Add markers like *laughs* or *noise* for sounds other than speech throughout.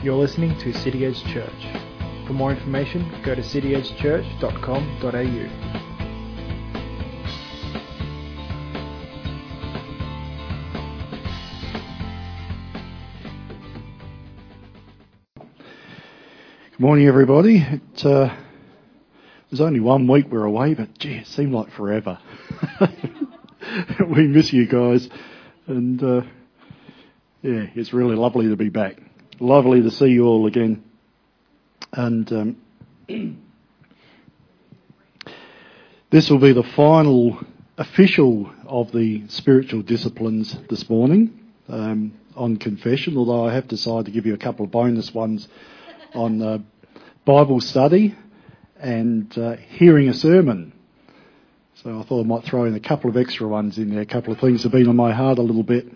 You're listening to City Edge Church. For more information, go to cityedgechurch.com.au. Good morning, everybody. It uh, was only one week we're away, but gee, it seemed like forever. *laughs* we miss you guys, and uh, yeah, it's really lovely to be back. Lovely to see you all again, and um, *clears throat* this will be the final official of the spiritual disciplines this morning um, on confession. Although I have decided to give you a couple of bonus ones on uh, Bible study and uh, hearing a sermon. So I thought I might throw in a couple of extra ones in there. A couple of things have been on my heart a little bit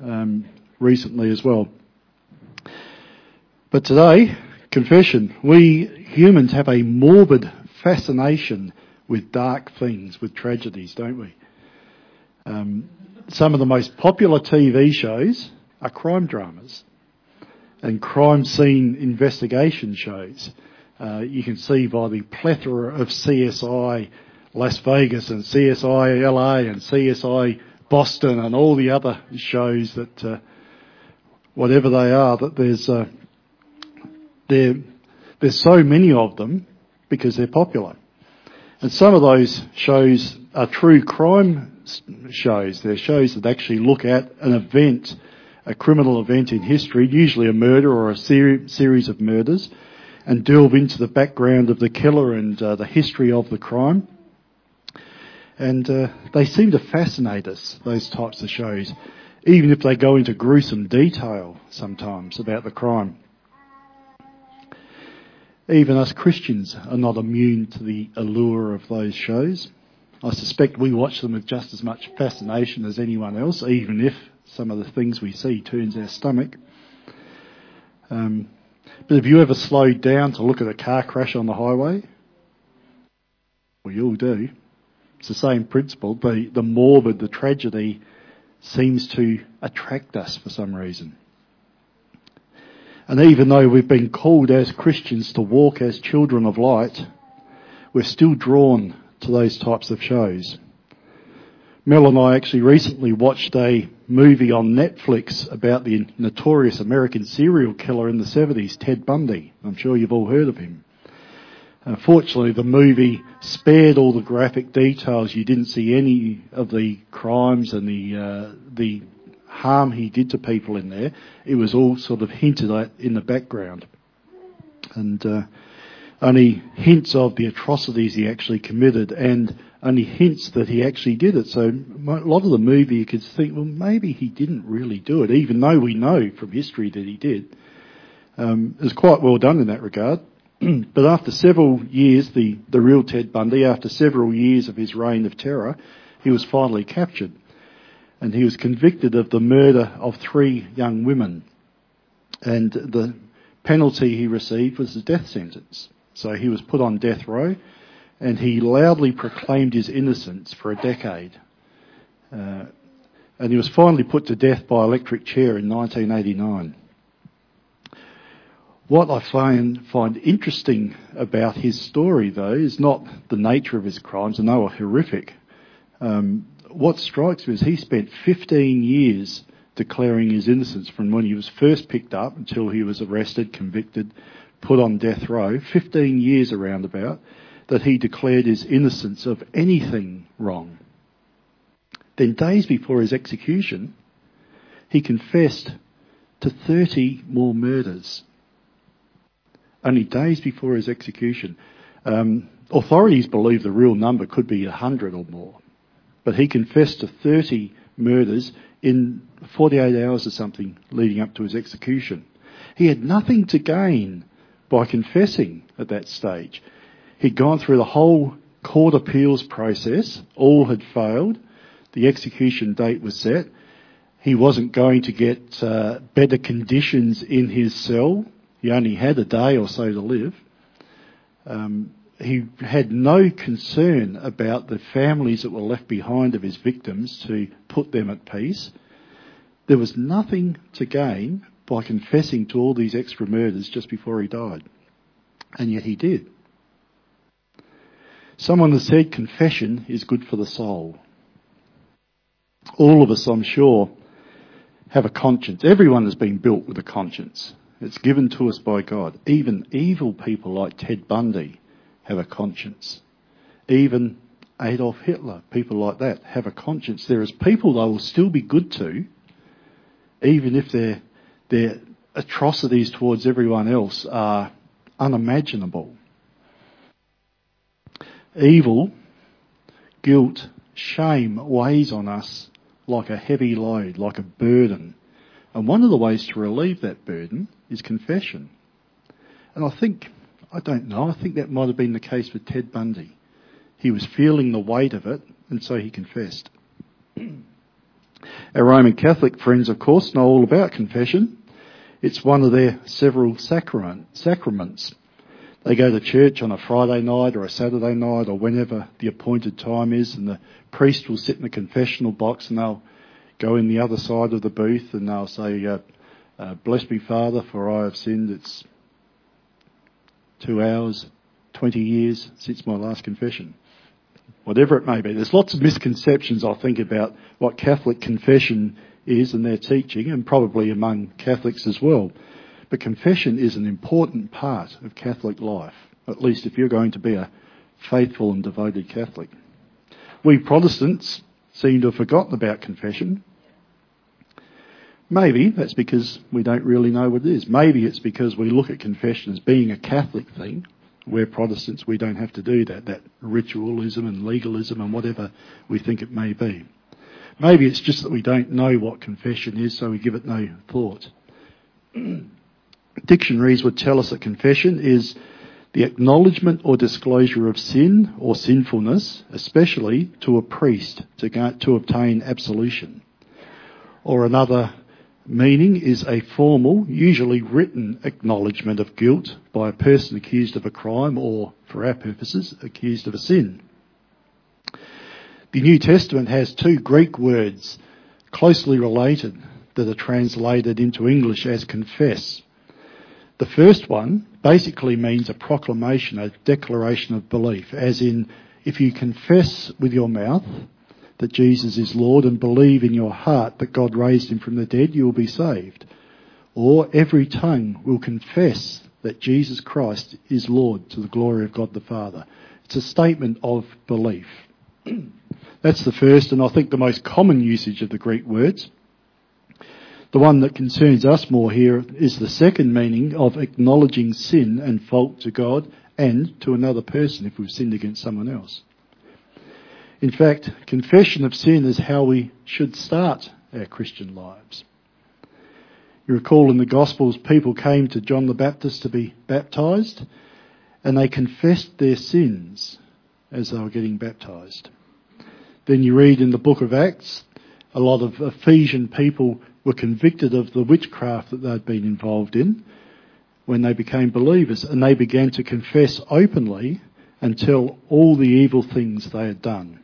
um, recently as well. But today, confession. We humans have a morbid fascination with dark things, with tragedies, don't we? Um, some of the most popular TV shows are crime dramas and crime scene investigation shows. Uh, you can see by the plethora of CSI Las Vegas and CSI LA and CSI Boston and all the other shows that, uh, whatever they are, that there's uh, there there's so many of them because they're popular. And some of those shows are true crime shows. They're shows that actually look at an event a criminal event in history, usually a murder or a seri- series of murders, and delve into the background of the killer and uh, the history of the crime. And uh, they seem to fascinate us, those types of shows, even if they go into gruesome detail sometimes about the crime. Even us Christians are not immune to the allure of those shows. I suspect we watch them with just as much fascination as anyone else, even if some of the things we see turns our stomach. Um, but have you ever slowed down to look at a car crash on the highway? We all do. It's the same principle. The, the morbid, the tragedy seems to attract us for some reason. And even though we've been called as Christians to walk as children of light, we're still drawn to those types of shows. Mel and I actually recently watched a movie on Netflix about the notorious American serial killer in the 70s, Ted Bundy. I'm sure you've all heard of him. Unfortunately, the movie spared all the graphic details. You didn't see any of the crimes and the uh, the harm he did to people in there. It was all sort of hinted at in the background, and uh, only hints of the atrocities he actually committed and only hints that he actually did it. So a lot of the movie you could think, well, maybe he didn't really do it, even though we know from history that he did. Um, it was quite well done in that regard. *clears throat* but after several years, the, the real Ted Bundy, after several years of his reign of terror, he was finally captured. And he was convicted of the murder of three young women. And the penalty he received was the death sentence. So he was put on death row and he loudly proclaimed his innocence for a decade. Uh, and he was finally put to death by electric chair in 1989. What I find, find interesting about his story, though, is not the nature of his crimes, and they were horrific. Um, what strikes me is he spent 15 years declaring his innocence from when he was first picked up until he was arrested, convicted, put on death row, 15 years around about, that he declared his innocence of anything wrong. Then, days before his execution, he confessed to 30 more murders. Only days before his execution. Um, authorities believe the real number could be 100 or more. But he confessed to 30 murders in 48 hours or something leading up to his execution. He had nothing to gain by confessing at that stage. He'd gone through the whole court appeals process. All had failed. The execution date was set. He wasn't going to get uh, better conditions in his cell. He only had a day or so to live. Um, he had no concern about the families that were left behind of his victims to put them at peace. There was nothing to gain by confessing to all these extra murders just before he died. And yet he did. Someone has said confession is good for the soul. All of us, I'm sure, have a conscience. Everyone has been built with a conscience. It's given to us by God. Even evil people like Ted Bundy have a conscience. Even Adolf Hitler, people like that, have a conscience. There is people they will still be good to, even if their, their atrocities towards everyone else are unimaginable. Evil, guilt, shame weighs on us like a heavy load, like a burden. And one of the ways to relieve that burden is confession. And I think, I don't know, I think that might have been the case with Ted Bundy. He was feeling the weight of it, and so he confessed. *clears throat* Our Roman Catholic friends, of course, know all about confession. It's one of their several sacrament, sacraments. They go to church on a Friday night or a Saturday night or whenever the appointed time is, and the priest will sit in the confessional box and they'll go in the other side of the booth and they'll say, uh, uh, Bless me, Father, for I have sinned. It's two hours, 20 years since my last confession whatever it may be. There's lots of misconceptions, I think, about what Catholic confession is and their teaching, and probably among Catholics as well. But confession is an important part of Catholic life, at least if you're going to be a faithful and devoted Catholic. We Protestants seem to have forgotten about confession. Maybe that's because we don't really know what it is. Maybe it's because we look at confession as being a Catholic thing we're Protestants, we don't have to do that, that ritualism and legalism and whatever we think it may be. Maybe it's just that we don't know what confession is, so we give it no thought. *clears throat* Dictionaries would tell us that confession is the acknowledgement or disclosure of sin or sinfulness, especially to a priest to, go, to obtain absolution. Or another meaning is a formal, usually written acknowledgement of guilt by a person accused of a crime or, for our purposes, accused of a sin. The New Testament has two Greek words closely related that are translated into English as confess. The first one basically means a proclamation, a declaration of belief, as in, if you confess with your mouth that Jesus is Lord and believe in your heart that God raised him from the dead, you will be saved. Or every tongue will confess that Jesus Christ is Lord to the glory of God the Father. It's a statement of belief. *clears throat* That's the first and I think the most common usage of the Greek words. The one that concerns us more here is the second meaning of acknowledging sin and fault to God and to another person if we've sinned against someone else. In fact, confession of sin is how we should start our Christian lives. You recall in the Gospels, people came to John the Baptist to be baptized, and they confessed their sins as they were getting baptized. Then you read in the book of Acts, a lot of Ephesian people were convicted of the witchcraft that they'd been involved in when they became believers, and they began to confess openly and tell all the evil things they had done.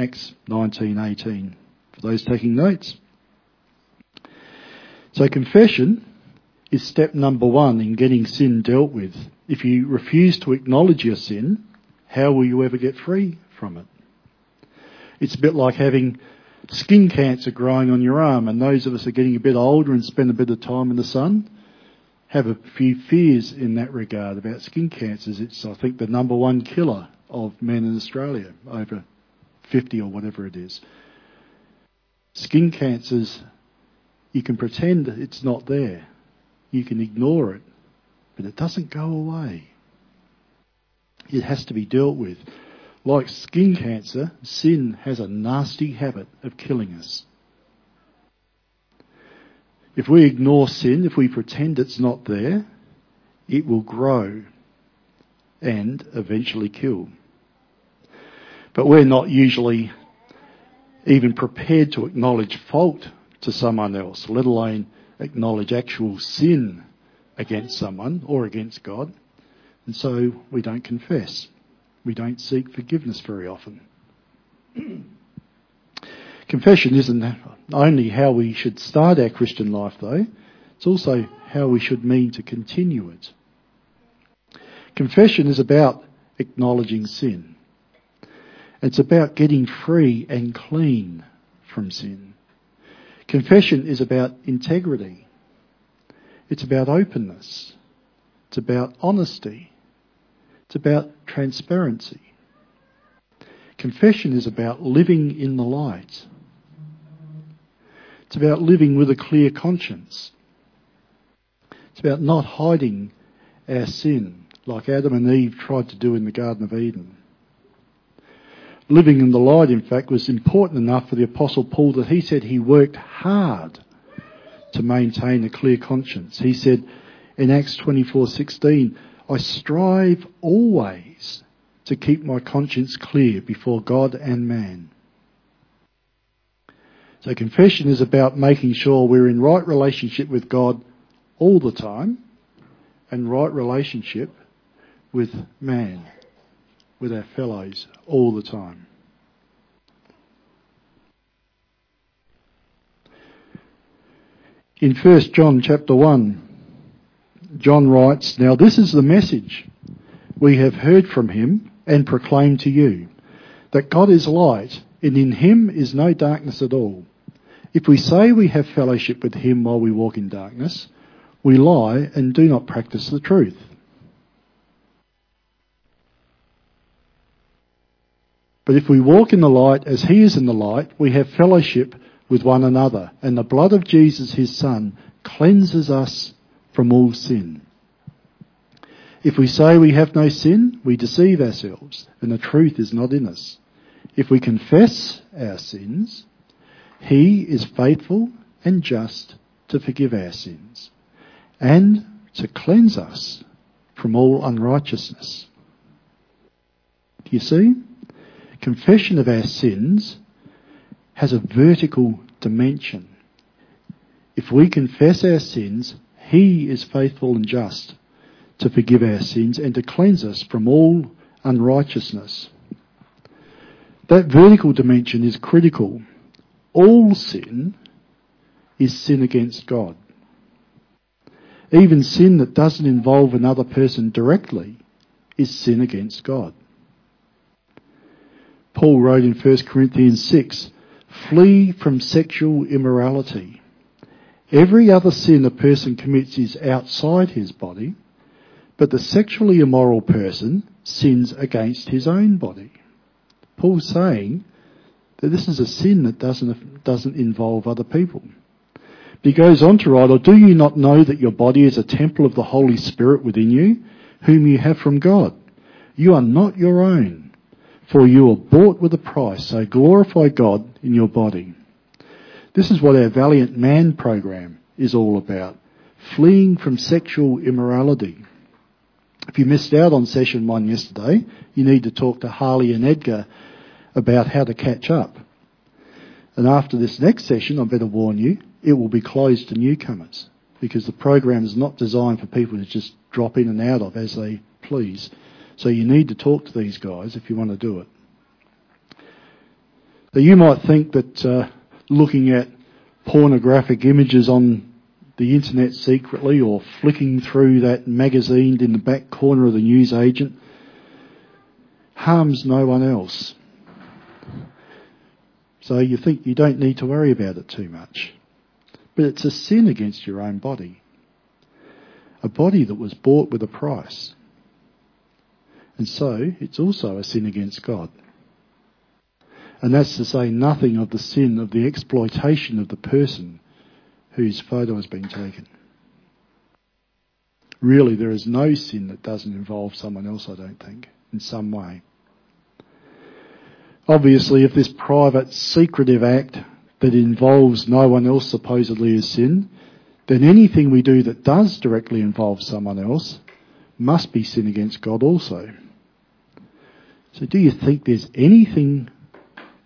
Acts 19:18 for those taking notes. So confession is step number 1 in getting sin dealt with. If you refuse to acknowledge your sin, how will you ever get free from it? It's a bit like having skin cancer growing on your arm and those of us are getting a bit older and spend a bit of time in the sun have a few fears in that regard about skin cancers. It's, I think, the number one killer of men in Australia over 50 or whatever it is. Skin cancers, you can pretend it's not there. You can ignore it, but it doesn't go away. It has to be dealt with. Like skin cancer, sin has a nasty habit of killing us. If we ignore sin, if we pretend it's not there, it will grow and eventually kill. But we're not usually even prepared to acknowledge fault to someone else, let alone acknowledge actual sin against someone or against God. And so we don't confess. We don't seek forgiveness very often. *clears throat* Confession isn't only how we should start our Christian life though. It's also how we should mean to continue it. Confession is about acknowledging sin. It's about getting free and clean from sin. Confession is about integrity. It's about openness. It's about honesty. It's about transparency. Confession is about living in the light. It's about living with a clear conscience. It's about not hiding our sin like Adam and Eve tried to do in the Garden of Eden. Living in the light, in fact, was important enough for the Apostle Paul that he said he worked hard to maintain a clear conscience. He said in Acts 24:16, "I strive always to keep my conscience clear before God and man." So confession is about making sure we're in right relationship with God all the time and right relationship with man, with our fellows all the time. In 1 John chapter 1, John writes, Now this is the message we have heard from him and proclaim to you, that God is light, and in him is no darkness at all. If we say we have fellowship with him while we walk in darkness, we lie and do not practice the truth. But if we walk in the light as he is in the light, we have fellowship with one another, and the blood of Jesus his Son cleanses us from all sin. If we say we have no sin, we deceive ourselves, and the truth is not in us. If we confess our sins, he is faithful and just to forgive our sins and to cleanse us from all unrighteousness. Do you see? Confession of our sins has a vertical dimension. If we confess our sins, He is faithful and just to forgive our sins and to cleanse us from all unrighteousness. That vertical dimension is critical. All sin is sin against God. Even sin that doesn't involve another person directly is sin against God. Paul wrote in 1 Corinthians 6, flee from sexual immorality. Every other sin a person commits is outside his body, but the sexually immoral person sins against his own body. Paul's saying that this is a sin that doesn't, doesn't involve other people. He goes on to write, Or do you not know that your body is a temple of the Holy Spirit within you, whom you have from God? You are not your own, for you were bought with a price, so glorify God in your body. This is what our Valiant Man program is all about. Fleeing from sexual immorality. If you missed out on session one yesterday, you need to talk to Harley and Edgar about how to catch up. And after this next session, I better warn you, it will be closed to newcomers because the program is not designed for people to just drop in and out of as they please. So you need to talk to these guys if you want to do it. So you might think that uh, looking at pornographic images on the internet secretly or flicking through that magazine in the back corner of the newsagent harms no one else. So you think you don't need to worry about it too much. But it's a sin against your own body. A body that was bought with a price. And so it's also a sin against God. And that's to say nothing of the sin of the exploitation of the person whose photo has been taken. Really, there is no sin that doesn't involve someone else, I don't think, in some way. Obviously, if this private, secretive act that involves no one else supposedly is sin, then anything we do that does directly involve someone else must be sin against God also. So do you think there's anything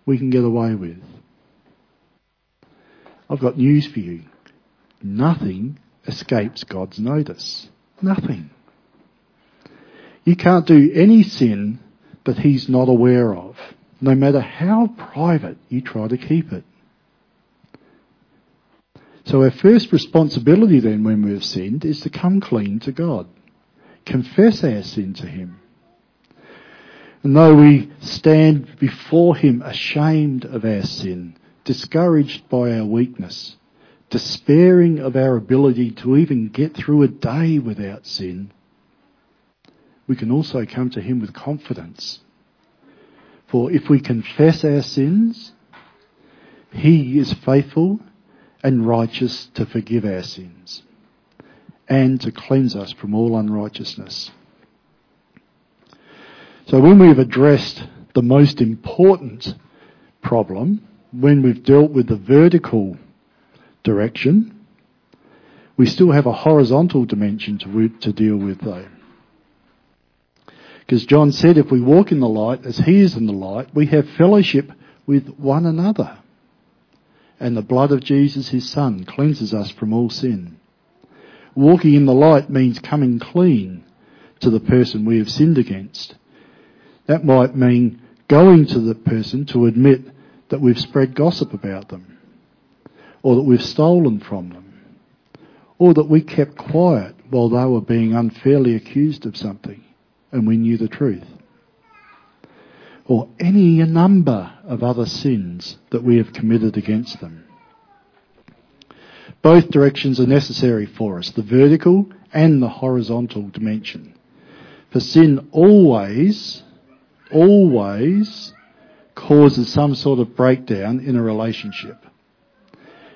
we can get away with? I've got news for you. Nothing escapes God's notice. Nothing. You can't do any sin that He's not aware of, no matter how private you try to keep it. So our first responsibility then when we've sinned is to come clean to God. Confess our sin to Him. And though we stand before Him ashamed of our sin, discouraged by our weakness, despairing of our ability to even get through a day without sin, we can also come to Him with confidence. For if we confess our sins, He is faithful and righteous to forgive our sins and to cleanse us from all unrighteousness. So when we've addressed the most important problem, when we've dealt with the vertical direction, we still have a horizontal dimension to, to deal with though. Because John said if we walk in the light as he is in the light, we have fellowship with one another. And the blood of Jesus, his son, cleanses us from all sin. Walking in the light means coming clean to the person we have sinned against. That might mean going to the person to admit that we've spread gossip about them, or that we've stolen from them, or that we kept quiet while they were being unfairly accused of something and we knew the truth. Or any number of other sins that we have committed against them. Both directions are necessary for us, the vertical and the horizontal dimension. For sin always, always causes some sort of breakdown in a relationship.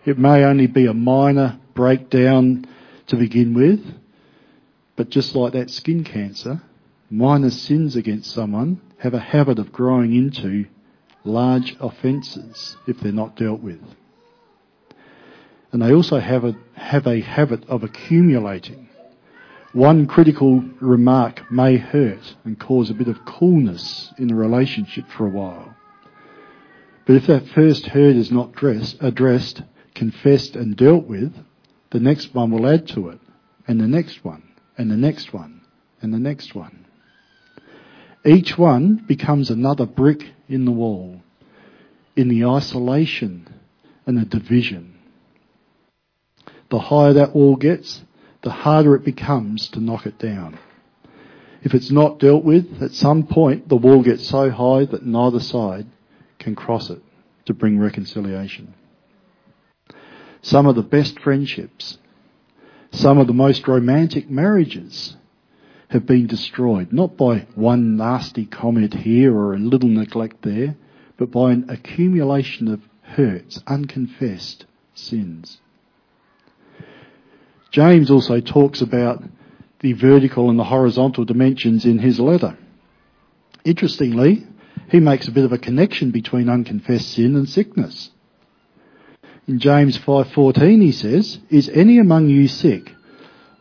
It may only be a minor breakdown to begin with, but just like that skin cancer, minor sins against someone have a habit of growing into large offences if they're not dealt with. And they also have a, have a habit of accumulating. One critical remark may hurt and cause a bit of coolness in the relationship for a while. But if that first hurt is not dressed, addressed, confessed and dealt with, the next one will add to it, and the next one, and the next one, and the next one. Each one becomes another brick in the wall, in the isolation and the division the higher that wall gets, the harder it becomes to knock it down. If it's not dealt with, at some point the wall gets so high that neither side can cross it to bring reconciliation. Some of the best friendships, some of the most romantic marriages have been destroyed, not by one nasty comment here or a little neglect there, but by an accumulation of hurts, unconfessed sins. James also talks about the vertical and the horizontal dimensions in his letter. Interestingly, he makes a bit of a connection between unconfessed sin and sickness. In James 5:14 he says, "Is any among you sick?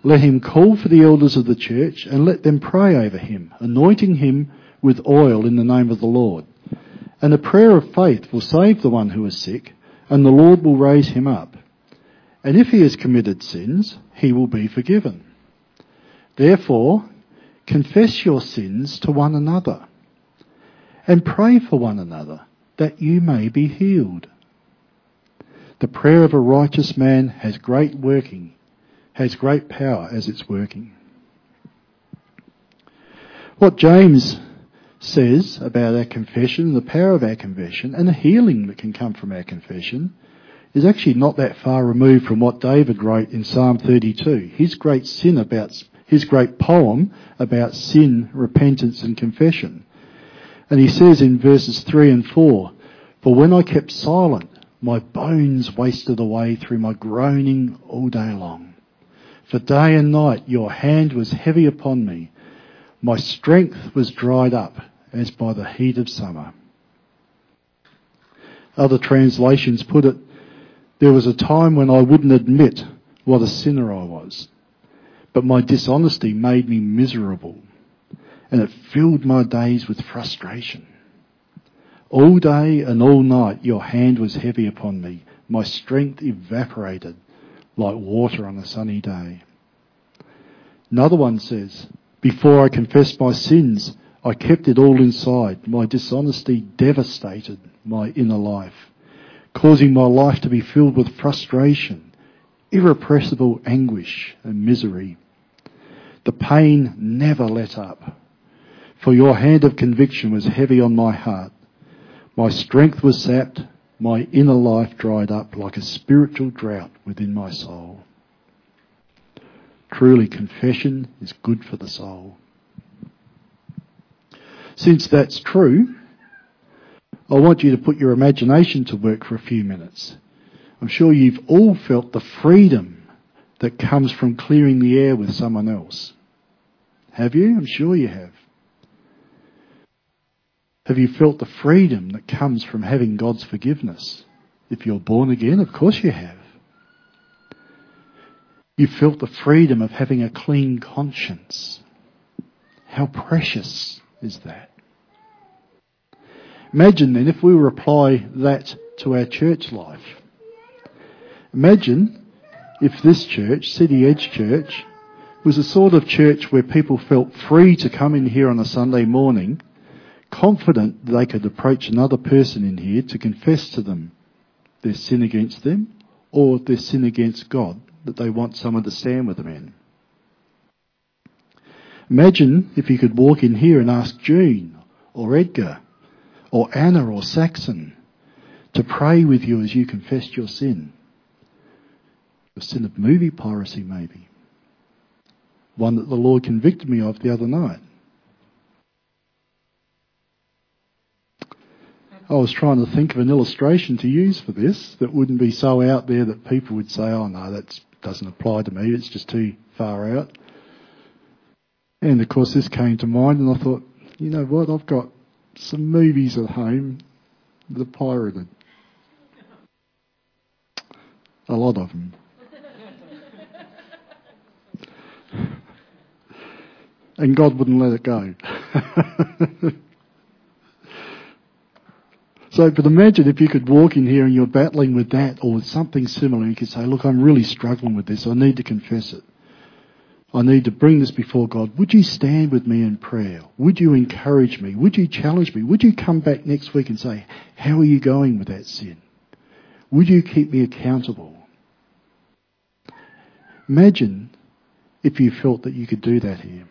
Let him call for the elders of the church and let them pray over him, anointing him with oil in the name of the Lord. And the prayer of faith will save the one who is sick, and the Lord will raise him up. And if he has committed sins, he will be forgiven. Therefore, confess your sins to one another and pray for one another that you may be healed. The prayer of a righteous man has great working, has great power as it's working. What James says about our confession, the power of our confession, and the healing that can come from our confession is actually not that far removed from what David wrote in Psalm 32. His great sin about, his great poem about sin, repentance and confession. And he says in verses 3 and 4, For when I kept silent, my bones wasted away through my groaning all day long. For day and night your hand was heavy upon me. My strength was dried up as by the heat of summer. Other translations put it, there was a time when I wouldn't admit what a sinner I was, but my dishonesty made me miserable and it filled my days with frustration. All day and all night your hand was heavy upon me. My strength evaporated like water on a sunny day. Another one says, before I confessed my sins, I kept it all inside. My dishonesty devastated my inner life causing my life to be filled with frustration, irrepressible anguish and misery. The pain never let up, for your hand of conviction was heavy on my heart. My strength was sapped, my inner life dried up like a spiritual drought within my soul. Truly, confession is good for the soul. Since that's true, I want you to put your imagination to work for a few minutes. I'm sure you've all felt the freedom that comes from clearing the air with someone else. Have you? I'm sure you have. Have you felt the freedom that comes from having God's forgiveness? If you're born again, of course you have. You felt the freedom of having a clean conscience. How precious is that? Imagine then if we were apply that to our church life. Imagine if this church, City Edge Church, was a sort of church where people felt free to come in here on a Sunday morning, confident they could approach another person in here to confess to them their sin against them or their sin against God that they want someone to stand with them in. Imagine if you could walk in here and ask Jean or Edgar or Anna or Saxon to pray with you as you confessed your sin. Your sin of movie piracy, maybe. One that the Lord convicted me of the other night. I was trying to think of an illustration to use for this that wouldn't be so out there that people would say, oh no, that doesn't apply to me, it's just too far out. And of course this came to mind and I thought, you know what, I've got some movies at home are pirated. A lot of them. and God wouldn't let it go. *laughs* so, but imagine if you could walk in here and you're battling with that or with something similar, and you could say, look, I'm really struggling with this. I need to confess it. I need to bring this before God. Would you stand with me in prayer? Would you encourage me? Would you challenge me? Would you come back next week and say, how are you going with that sin? Would you keep me accountable? Imagine if you felt that you could do that here.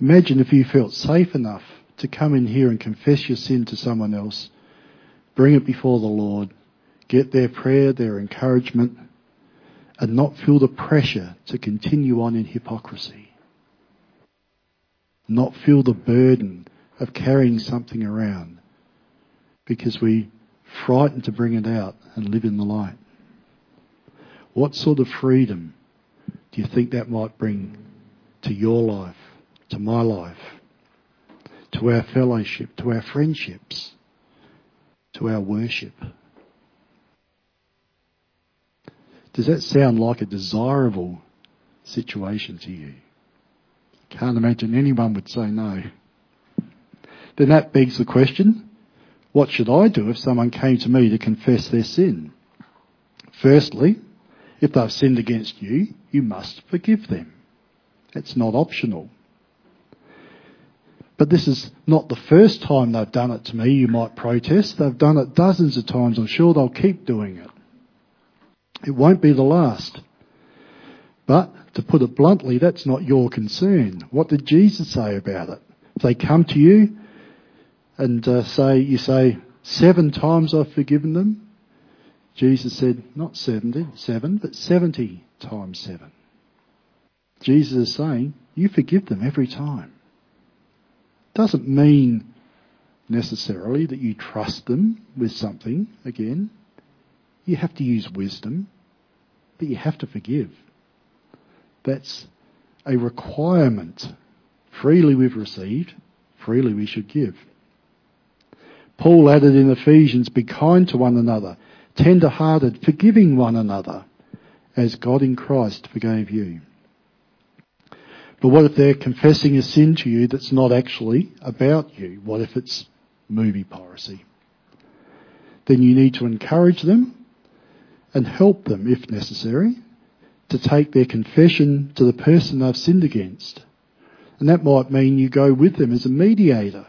Imagine if you felt safe enough to come in here and confess your sin to someone else, bring it before the Lord, get their prayer, their encouragement, and not feel the pressure to continue on in hypocrisy. Not feel the burden of carrying something around because we frightened to bring it out and live in the light. What sort of freedom do you think that might bring to your life, to my life, to our fellowship, to our friendships, to our worship? Does that sound like a desirable situation to you? Can't imagine anyone would say no. Then that begs the question, what should I do if someone came to me to confess their sin? Firstly, if they've sinned against you, you must forgive them. It's not optional. But this is not the first time they've done it to me, you might protest. They've done it dozens of times. I'm sure they'll keep doing it. It won't be the last. But to put it bluntly, that's not your concern. What did Jesus say about it? If they come to you and uh, say, you say, seven times I've forgiven them, Jesus said, not 70, seven, but 70 times seven. Jesus is saying, you forgive them every time. Doesn't mean necessarily that you trust them with something again. You have to use wisdom, but you have to forgive. That's a requirement. Freely we've received, freely we should give. Paul added in Ephesians, be kind to one another, tender hearted, forgiving one another, as God in Christ forgave you. But what if they're confessing a sin to you that's not actually about you? What if it's movie piracy? Then you need to encourage them and help them, if necessary, to take their confession to the person they've sinned against. And that might mean you go with them as a mediator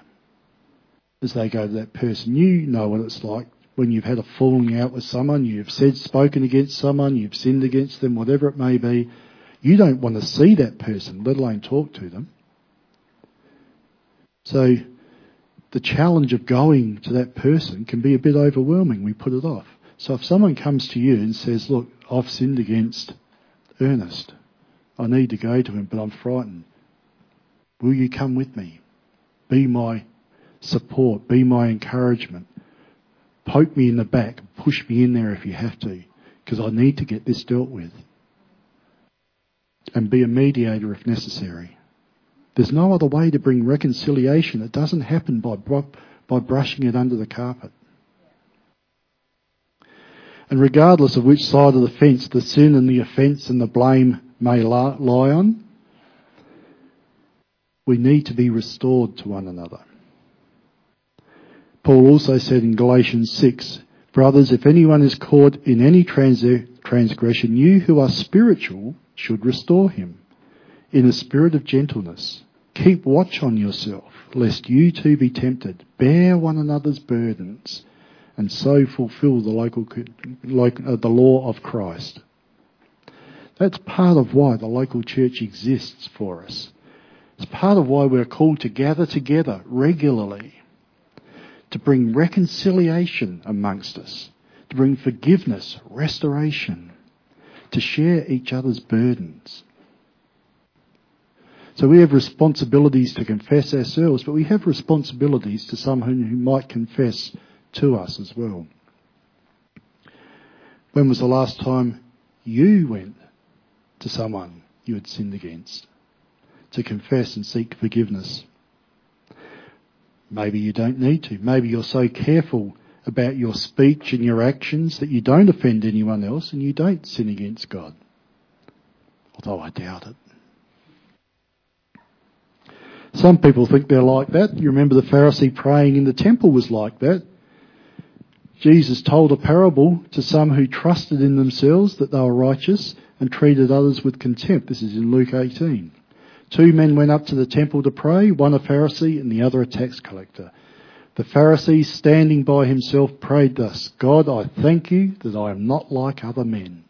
as they go to that person. You know what it's like when you've had a falling out with someone, you've said, spoken against someone, you've sinned against them, whatever it may be, you don't want to see that person, let alone talk to them. So the challenge of going to that person can be a bit overwhelming. We put it off. So if someone comes to you and says, look, I've sinned against Ernest. I need to go to him, but I'm frightened. Will you come with me? Be my support. Be my encouragement. Poke me in the back. Push me in there if you have to, because I need to get this dealt with. And be a mediator if necessary. There's no other way to bring reconciliation. It doesn't happen by, by brushing it under the carpet. And regardless of which side of the fence the sin and the offence and the blame may lie on, we need to be restored to one another. Paul also said in Galatians 6, Brothers, if anyone is caught in any trans- transgression, you who are spiritual should restore him in a spirit of gentleness. Keep watch on yourself, lest you too be tempted. Bear one another's burdens, and so fulfill the, local, uh, the law of Christ. That's part of why the local church exists for us. It's part of why we're called to gather together regularly to bring reconciliation amongst us, to bring forgiveness, restoration, to share each other's burdens. So we have responsibilities to confess ourselves, but we have responsibilities to someone who might confess to us as well. When was the last time you went to someone you had sinned against to confess and seek forgiveness? Maybe you don't need to. Maybe you're so careful about your speech and your actions that you don't offend anyone else and you don't sin against God. Although I doubt it. Some people think they're like that. You remember the Pharisee praying in the temple was like that. Jesus told a parable to some who trusted in themselves that they were righteous and treated others with contempt. This is in Luke 18. Two men went up to the temple to pray, one a Pharisee and the other a tax collector. The Pharisee, standing by himself, prayed thus God, I thank you that I am not like other men.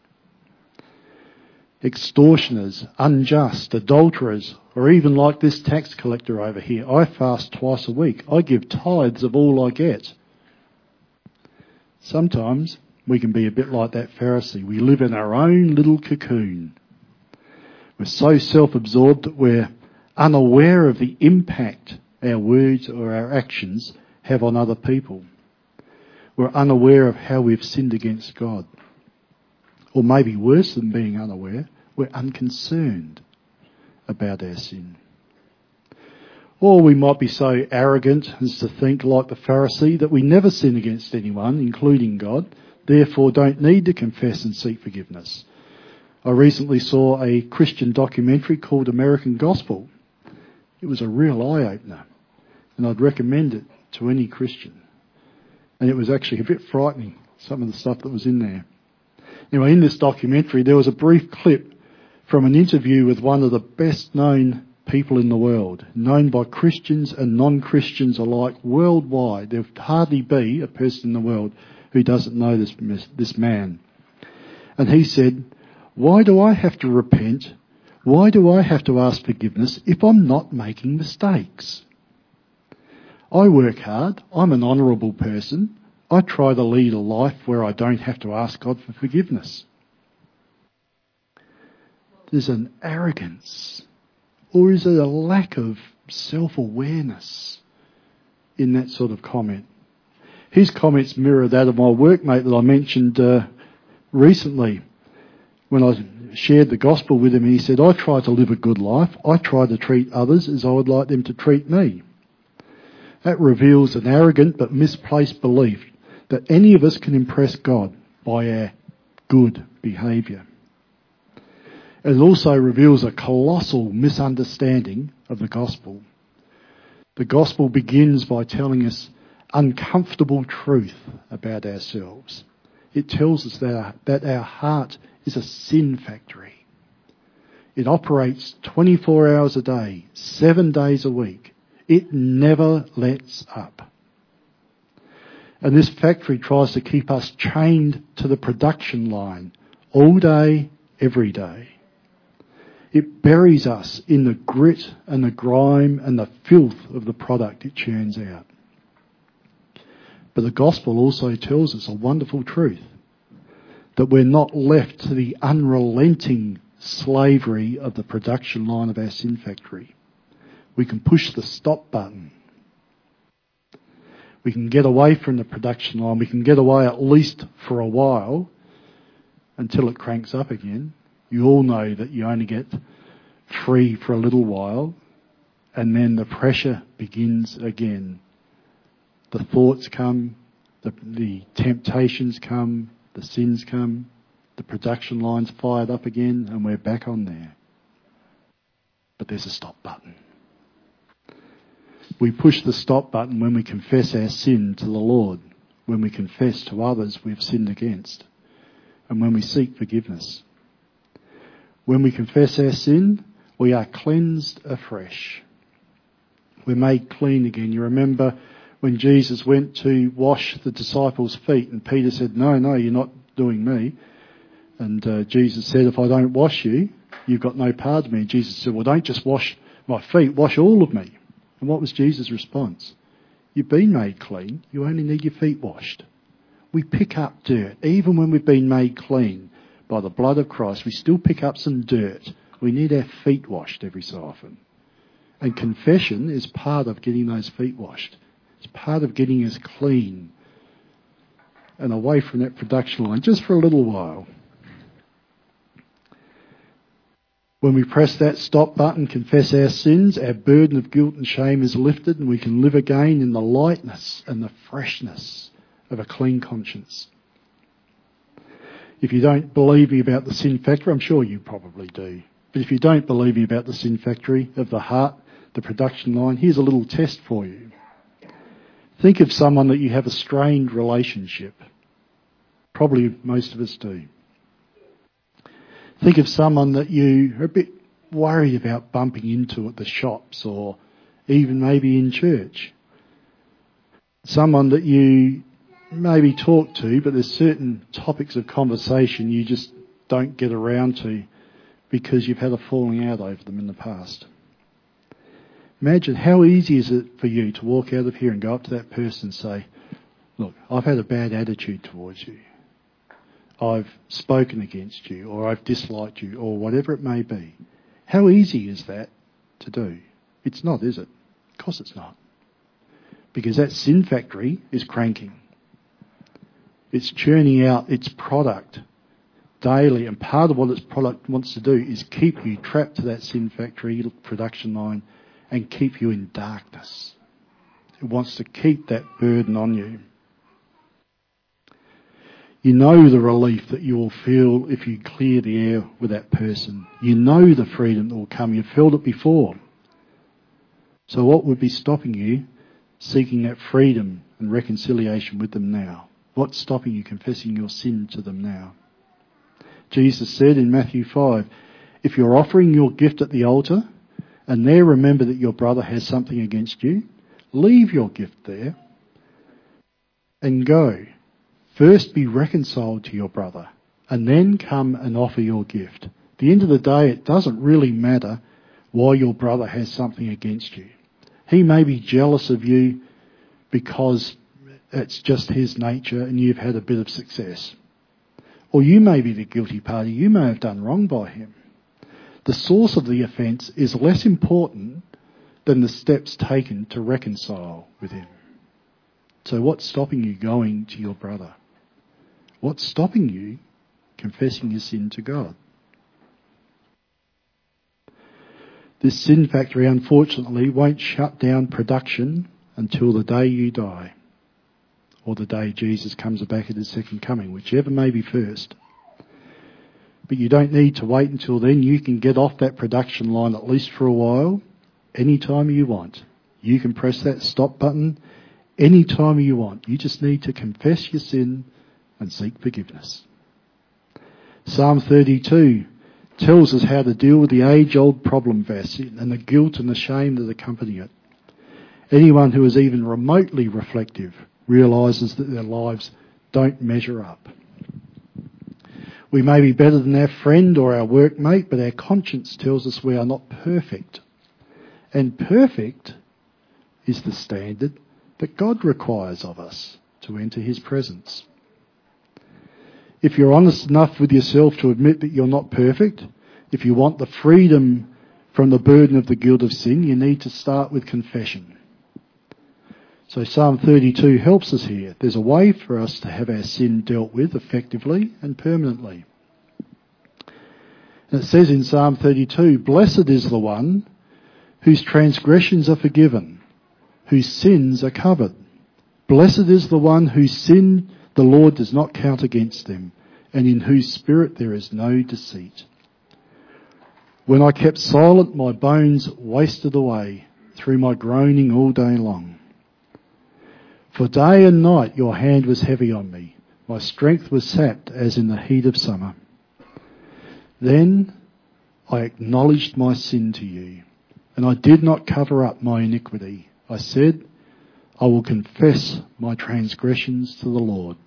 Extortioners, unjust, adulterers, or even like this tax collector over here. I fast twice a week. I give tithes of all I get. Sometimes we can be a bit like that Pharisee. We live in our own little cocoon. We're so self-absorbed that we're unaware of the impact our words or our actions have on other people. We're unaware of how we've sinned against God. Or maybe worse than being unaware, we're unconcerned about our sin. Or we might be so arrogant as to think, like the Pharisee, that we never sin against anyone, including God, therefore don't need to confess and seek forgiveness. I recently saw a Christian documentary called American Gospel. It was a real eye opener, and I'd recommend it to any Christian. And it was actually a bit frightening, some of the stuff that was in there. Anyway, in this documentary, there was a brief clip from an interview with one of the best known people in the world, known by Christians and non-Christians alike worldwide. There would hardly be a person in the world who doesn't know this, this man. And he said, why do I have to repent? Why do I have to ask forgiveness if I'm not making mistakes? I work hard. I'm an honourable person. I try to lead a life where I don't have to ask God for forgiveness. There's an arrogance, or is it a lack of self awareness in that sort of comment? His comments mirror that of my workmate that I mentioned uh, recently when I shared the gospel with him, he said, I try to live a good life. I try to treat others as I would like them to treat me. That reveals an arrogant but misplaced belief that any of us can impress God by our good behaviour. It also reveals a colossal misunderstanding of the gospel. The gospel begins by telling us uncomfortable truth about ourselves. It tells us that our, that our heart is a sin factory. It operates 24 hours a day, seven days a week. It never lets up. And this factory tries to keep us chained to the production line all day, every day. It buries us in the grit and the grime and the filth of the product it churns out. But the gospel also tells us a wonderful truth that we're not left to the unrelenting slavery of the production line of our sin factory. We can push the stop button. We can get away from the production line. We can get away at least for a while until it cranks up again. You all know that you only get free for a little while and then the pressure begins again. The thoughts come, the, the temptations come, the sins come, the production line's fired up again, and we're back on there. But there's a stop button. We push the stop button when we confess our sin to the Lord, when we confess to others we've sinned against, and when we seek forgiveness. When we confess our sin, we are cleansed afresh. We're made clean again. You remember when Jesus went to wash the disciples' feet and Peter said, no, no, you're not doing me. And uh, Jesus said, if I don't wash you, you've got no part of me. And Jesus said, well, don't just wash my feet, wash all of me. And what was Jesus' response? You've been made clean. You only need your feet washed. We pick up dirt. Even when we've been made clean by the blood of Christ, we still pick up some dirt. We need our feet washed every so often. And confession is part of getting those feet washed. It's part of getting us clean and away from that production line just for a little while. When we press that stop button, confess our sins, our burden of guilt and shame is lifted and we can live again in the lightness and the freshness of a clean conscience. If you don't believe me about the sin factory, I'm sure you probably do. But if you don't believe me about the sin factory of the heart, the production line, here's a little test for you. Think of someone that you have a strained relationship. Probably most of us do. Think of someone that you are a bit worried about bumping into at the shops or even maybe in church. Someone that you maybe talk to, but there's certain topics of conversation you just don't get around to because you've had a falling out over them in the past. Imagine how easy is it for you to walk out of here and go up to that person and say, look, I've had a bad attitude towards you. I've spoken against you or I've disliked you or whatever it may be. How easy is that to do? It's not, is it? Of course it's not. Because that sin factory is cranking. It's churning out its product daily and part of what its product wants to do is keep you trapped to that sin factory production line and keep you in darkness. It wants to keep that burden on you. You know the relief that you will feel if you clear the air with that person. You know the freedom that will come. You've felt it before. So what would be stopping you seeking that freedom and reconciliation with them now? What's stopping you confessing your sin to them now? Jesus said in Matthew 5, if you're offering your gift at the altar and there remember that your brother has something against you, leave your gift there and go. First be reconciled to your brother and then come and offer your gift. At the end of the day, it doesn't really matter why your brother has something against you. He may be jealous of you because it's just his nature and you've had a bit of success. Or you may be the guilty party. You may have done wrong by him. The source of the offence is less important than the steps taken to reconcile with him. So what's stopping you going to your brother? What's stopping you confessing your sin to God? This sin factory, unfortunately, won't shut down production until the day you die or the day Jesus comes back at his second coming, whichever may be first. But you don't need to wait until then. You can get off that production line at least for a while, anytime you want. You can press that stop button anytime you want. You just need to confess your sin and seek forgiveness. Psalm 32 tells us how to deal with the age-old problem of our sin and the guilt and the shame that accompany it. Anyone who is even remotely reflective realises that their lives don't measure up. We may be better than our friend or our workmate, but our conscience tells us we are not perfect. And perfect is the standard that God requires of us to enter his presence. If you're honest enough with yourself to admit that you're not perfect, if you want the freedom from the burden of the guilt of sin, you need to start with confession. So Psalm 32 helps us here. There's a way for us to have our sin dealt with effectively and permanently. And it says in Psalm 32, Blessed is the one whose transgressions are forgiven, whose sins are covered. Blessed is the one whose sin the Lord does not count against them, and in whose spirit there is no deceit. When I kept silent, my bones wasted away through my groaning all day long. For day and night your hand was heavy on me. My strength was sapped as in the heat of summer. Then I acknowledged my sin to you, and I did not cover up my iniquity. I said, I will confess my transgressions to the Lord,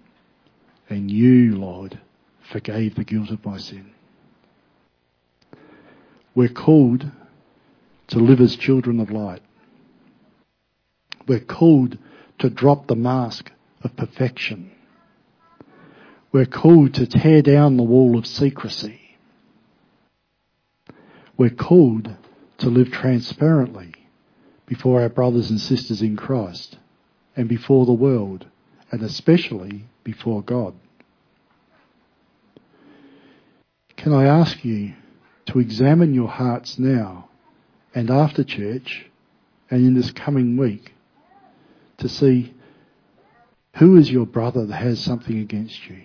and you, Lord, forgave the guilt of my sin. We're called to live as children of light. We're called to drop the mask of perfection. We're called to tear down the wall of secrecy. We're called to live transparently before our brothers and sisters in Christ and before the world and especially before God. Can I ask you to examine your hearts now and after church and in this coming week to see who is your brother that has something against you?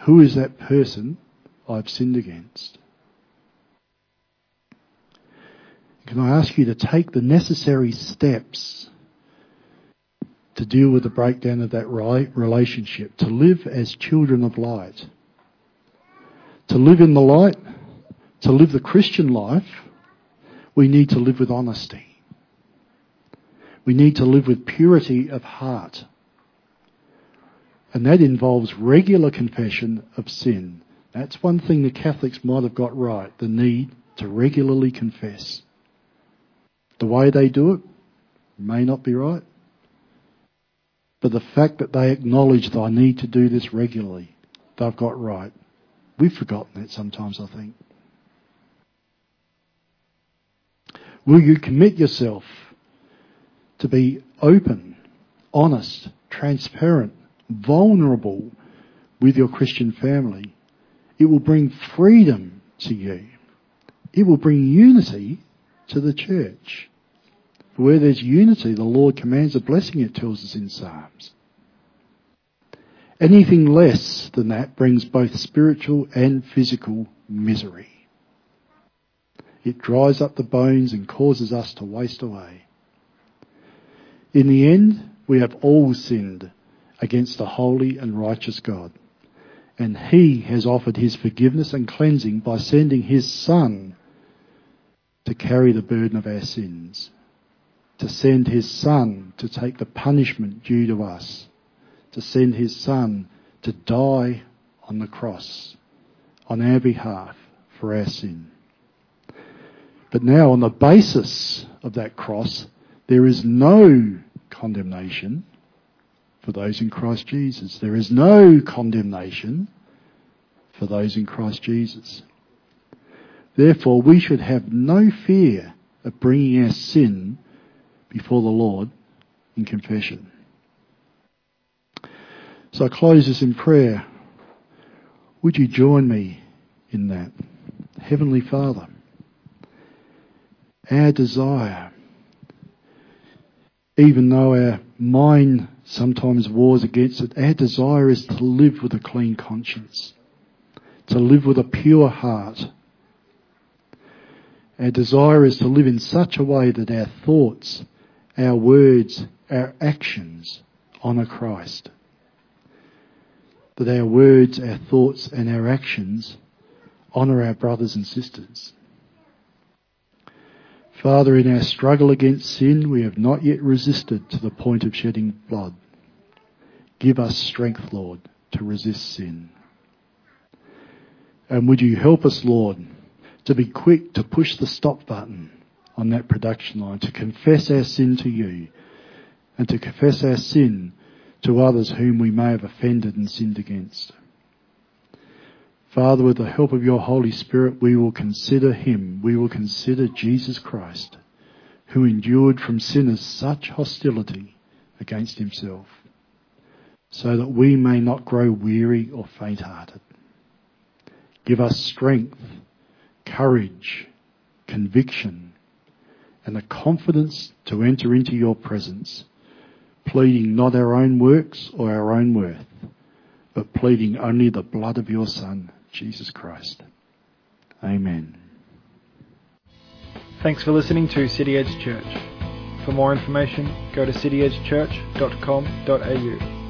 Who is that person I've sinned against? Can I ask you to take the necessary steps to deal with the breakdown of that relationship, to live as children of light? To live in the light, to live the Christian life, we need to live with honesty. We need to live with purity of heart. And that involves regular confession of sin. That's one thing the Catholics might have got right, the need to regularly confess. The way they do it may not be right, but the fact that they acknowledge that I need to do this regularly, they've got right. We've forgotten that sometimes, I think. Will you commit yourself to be open, honest, transparent, vulnerable with your Christian family. It will bring freedom to you. It will bring unity to the church. For where there's unity, the Lord commands a blessing, it tells us in Psalms. Anything less than that brings both spiritual and physical misery. It dries up the bones and causes us to waste away. In the end, we have all sinned against a holy and righteous God. And He has offered His forgiveness and cleansing by sending His Son to carry the burden of our sins, to send His Son to take the punishment due to us, to send His Son to die on the cross on our behalf for our sin. But now on the basis of that cross, there is no condemnation for those in Christ Jesus. There is no condemnation for those in Christ Jesus. Therefore, we should have no fear of bringing our sin before the Lord in confession. So I close this in prayer. Would you join me in that? Heavenly Father, our desire even though our mind sometimes wars against it, our desire is to live with a clean conscience, to live with a pure heart. Our desire is to live in such a way that our thoughts, our words, our actions honour Christ. That our words, our thoughts and our actions honour our brothers and sisters. Father, in our struggle against sin, we have not yet resisted to the point of shedding blood. Give us strength, Lord, to resist sin. And would you help us, Lord, to be quick to push the stop button on that production line, to confess our sin to you, and to confess our sin to others whom we may have offended and sinned against. Father, with the help of your Holy Spirit, we will consider him, we will consider Jesus Christ, who endured from sinners such hostility against himself, so that we may not grow weary or faint hearted. Give us strength, courage, conviction, and the confidence to enter into your presence, pleading not our own works or our own worth, but pleading only the blood of your Son, Jesus Christ. Amen. Thanks for listening to City Edge Church. For more information, go to cityedgechurch.com.au.